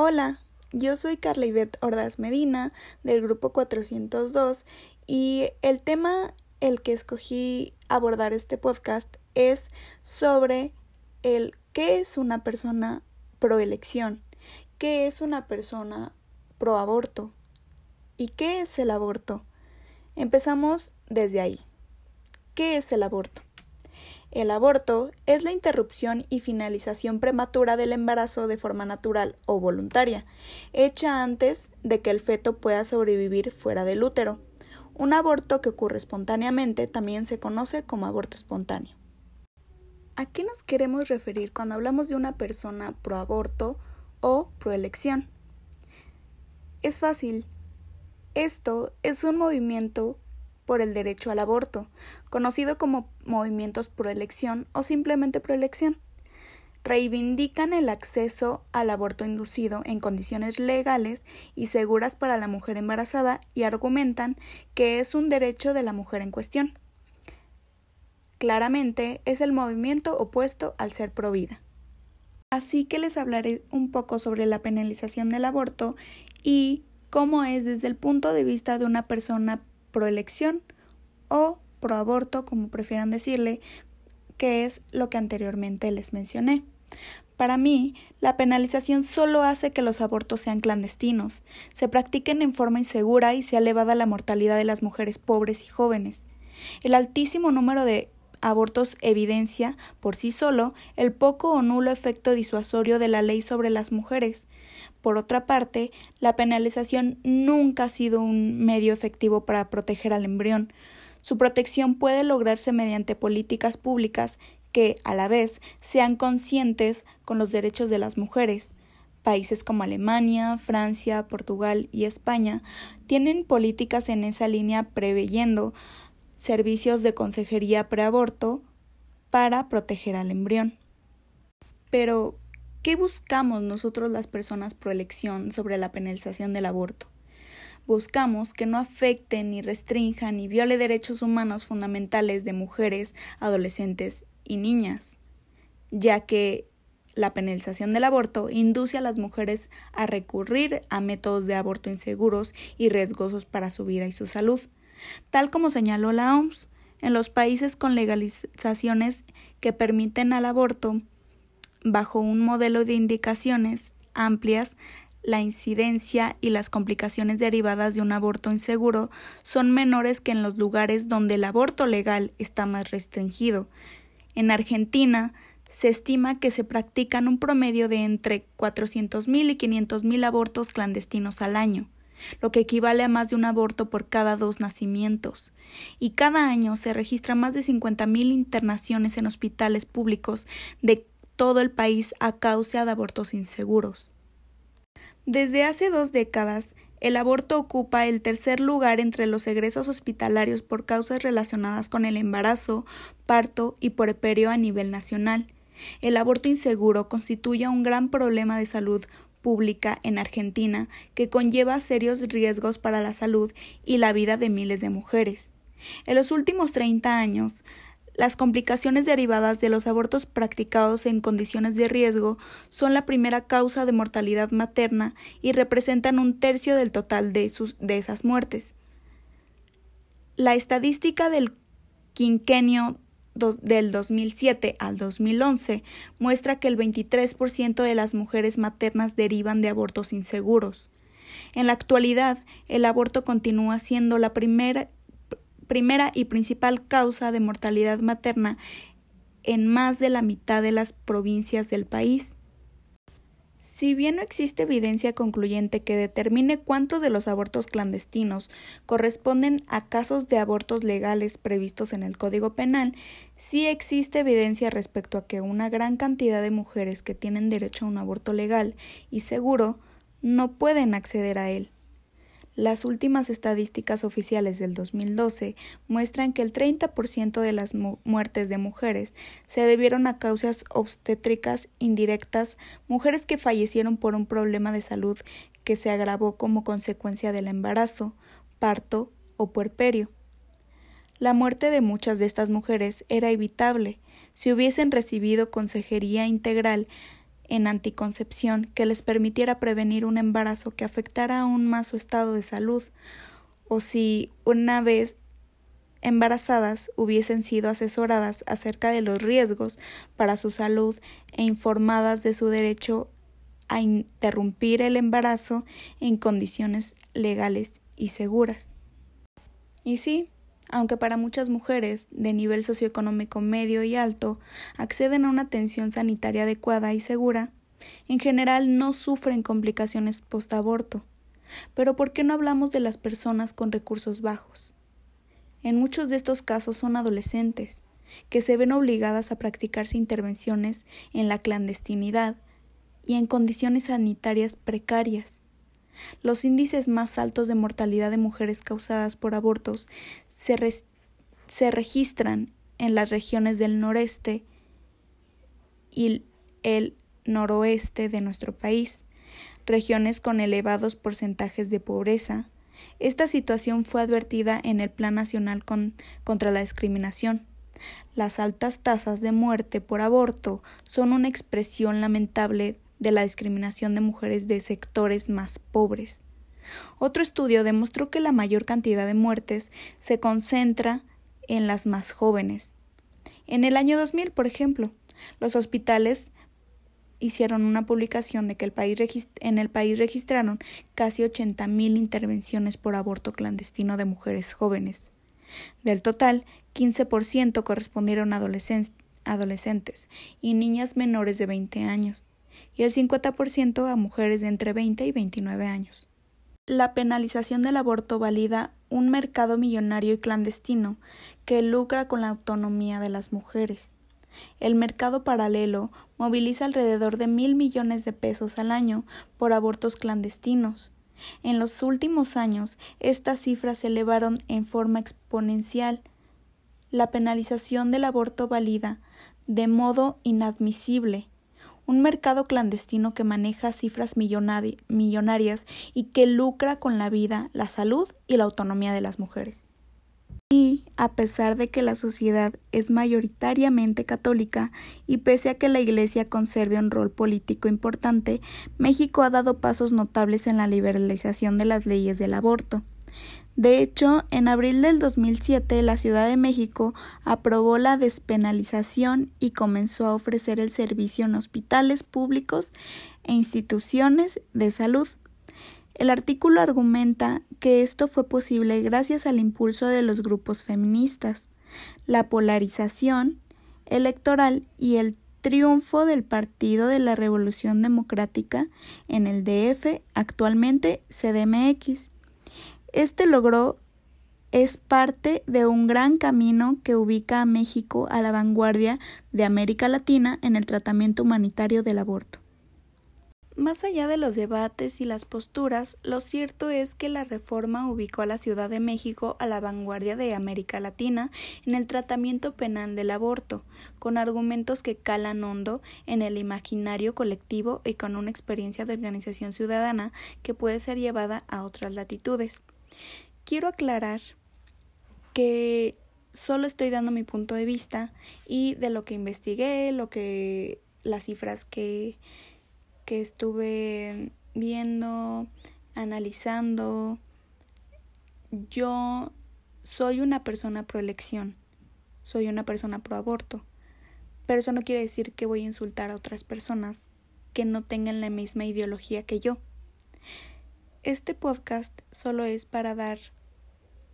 Hola, yo soy Carla Ivette Ordaz Medina del grupo 402 y el tema el que escogí abordar este podcast es sobre el qué es una persona pro elección, qué es una persona pro aborto y qué es el aborto. Empezamos desde ahí. ¿Qué es el aborto? El aborto es la interrupción y finalización prematura del embarazo de forma natural o voluntaria, hecha antes de que el feto pueda sobrevivir fuera del útero. Un aborto que ocurre espontáneamente también se conoce como aborto espontáneo. ¿A qué nos queremos referir cuando hablamos de una persona pro aborto o pro elección? Es fácil. Esto es un movimiento por el derecho al aborto, conocido como movimientos pro elección o simplemente pro elección. Reivindican el acceso al aborto inducido en condiciones legales y seguras para la mujer embarazada y argumentan que es un derecho de la mujer en cuestión. Claramente es el movimiento opuesto al ser pro vida. Así que les hablaré un poco sobre la penalización del aborto y cómo es desde el punto de vista de una persona proelección o proaborto, como prefieran decirle, que es lo que anteriormente les mencioné. Para mí, la penalización solo hace que los abortos sean clandestinos, se practiquen en forma insegura y sea elevada la mortalidad de las mujeres pobres y jóvenes. El altísimo número de abortos evidencia, por sí solo, el poco o nulo efecto disuasorio de la ley sobre las mujeres. Por otra parte, la penalización nunca ha sido un medio efectivo para proteger al embrión. Su protección puede lograrse mediante políticas públicas que, a la vez, sean conscientes con los derechos de las mujeres. Países como Alemania, Francia, Portugal y España tienen políticas en esa línea preveyendo servicios de consejería preaborto para proteger al embrión. Pero, ¿qué buscamos nosotros las personas pro elección sobre la penalización del aborto? Buscamos que no afecte ni restrinja ni viole derechos humanos fundamentales de mujeres, adolescentes y niñas, ya que la penalización del aborto induce a las mujeres a recurrir a métodos de aborto inseguros y riesgosos para su vida y su salud. Tal como señaló la OMS, en los países con legalizaciones que permiten al aborto bajo un modelo de indicaciones amplias, la incidencia y las complicaciones derivadas de un aborto inseguro son menores que en los lugares donde el aborto legal está más restringido. En Argentina se estima que se practican un promedio de entre 400.000 y 500.000 abortos clandestinos al año lo que equivale a más de un aborto por cada dos nacimientos, y cada año se registran más de 50.000 internaciones en hospitales públicos de todo el país a causa de abortos inseguros. Desde hace dos décadas, el aborto ocupa el tercer lugar entre los egresos hospitalarios por causas relacionadas con el embarazo, parto y puerperio a nivel nacional. El aborto inseguro constituye un gran problema de salud pública en Argentina que conlleva serios riesgos para la salud y la vida de miles de mujeres. En los últimos 30 años, las complicaciones derivadas de los abortos practicados en condiciones de riesgo son la primera causa de mortalidad materna y representan un tercio del total de, sus, de esas muertes. La estadística del quinquenio del 2007 al 2011 muestra que el 23% de las mujeres maternas derivan de abortos inseguros. En la actualidad, el aborto continúa siendo la primera, primera y principal causa de mortalidad materna en más de la mitad de las provincias del país. Si bien no existe evidencia concluyente que determine cuántos de los abortos clandestinos corresponden a casos de abortos legales previstos en el Código Penal, sí existe evidencia respecto a que una gran cantidad de mujeres que tienen derecho a un aborto legal y seguro no pueden acceder a él. Las últimas estadísticas oficiales del 2012 muestran que el 30% de las muertes de mujeres se debieron a causas obstétricas indirectas, mujeres que fallecieron por un problema de salud que se agravó como consecuencia del embarazo, parto o puerperio. La muerte de muchas de estas mujeres era evitable si hubiesen recibido consejería integral en anticoncepción que les permitiera prevenir un embarazo que afectara aún más su estado de salud, o si una vez embarazadas hubiesen sido asesoradas acerca de los riesgos para su salud e informadas de su derecho a interrumpir el embarazo en condiciones legales y seguras. Y sí, aunque para muchas mujeres de nivel socioeconómico medio y alto acceden a una atención sanitaria adecuada y segura, en general no sufren complicaciones postaborto. Pero ¿por qué no hablamos de las personas con recursos bajos? En muchos de estos casos son adolescentes, que se ven obligadas a practicarse intervenciones en la clandestinidad y en condiciones sanitarias precarias. Los índices más altos de mortalidad de mujeres causadas por abortos se, se registran en las regiones del noreste y el noroeste de nuestro país, regiones con elevados porcentajes de pobreza, esta situación fue advertida en el Plan Nacional contra la Discriminación. Las altas tasas de muerte por aborto son una expresión lamentable de la discriminación de mujeres de sectores más pobres. Otro estudio demostró que la mayor cantidad de muertes se concentra en las más jóvenes. En el año 2000, por ejemplo, los hospitales hicieron una publicación de que el país en el país registraron casi 80.000 intervenciones por aborto clandestino de mujeres jóvenes. Del total, 15% correspondieron a adolescentes y niñas menores de 20 años, y el 50% a mujeres de entre 20 y 29 años. La penalización del aborto valida un mercado millonario y clandestino que lucra con la autonomía de las mujeres. El mercado paralelo moviliza alrededor de mil millones de pesos al año por abortos clandestinos. En los últimos años, estas cifras se elevaron en forma exponencial. La penalización del aborto valida de modo inadmisible un mercado clandestino que maneja cifras millonarias y que lucra con la vida, la salud y la autonomía de las mujeres. Y, a pesar de que la sociedad es mayoritariamente católica y pese a que la Iglesia conserve un rol político importante, México ha dado pasos notables en la liberalización de las leyes del aborto. De hecho, en abril del 2007 la Ciudad de México aprobó la despenalización y comenzó a ofrecer el servicio en hospitales públicos e instituciones de salud. El artículo argumenta que esto fue posible gracias al impulso de los grupos feministas, la polarización electoral y el triunfo del Partido de la Revolución Democrática en el DF, actualmente CDMX. Este logro es parte de un gran camino que ubica a México a la vanguardia de América Latina en el tratamiento humanitario del aborto. Más allá de los debates y las posturas, lo cierto es que la reforma ubicó a la Ciudad de México a la vanguardia de América Latina en el tratamiento penal del aborto, con argumentos que calan hondo en el imaginario colectivo y con una experiencia de organización ciudadana que puede ser llevada a otras latitudes. Quiero aclarar que solo estoy dando mi punto de vista y de lo que investigué, lo que las cifras que que estuve viendo, analizando. Yo soy una persona pro elección, soy una persona pro aborto, pero eso no quiere decir que voy a insultar a otras personas que no tengan la misma ideología que yo. Este podcast solo es para dar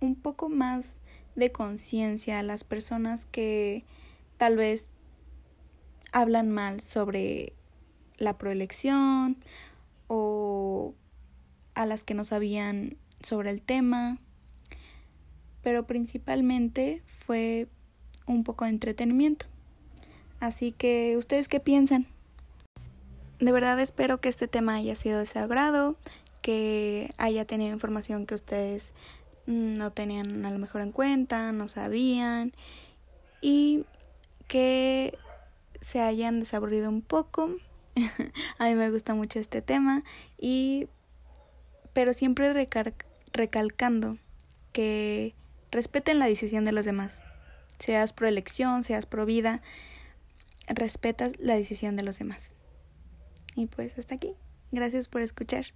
un poco más de conciencia a las personas que tal vez hablan mal sobre la proelección o a las que no sabían sobre el tema, pero principalmente fue un poco de entretenimiento. Así que, ¿ustedes qué piensan? De verdad espero que este tema haya sido de su agrado, que haya tenido información que ustedes no tenían a lo mejor en cuenta, no sabían y que se hayan desaburrido un poco a mí me gusta mucho este tema y pero siempre recalcando que respeten la decisión de los demás. Seas pro elección, seas pro vida, respeta la decisión de los demás. Y pues hasta aquí. Gracias por escuchar.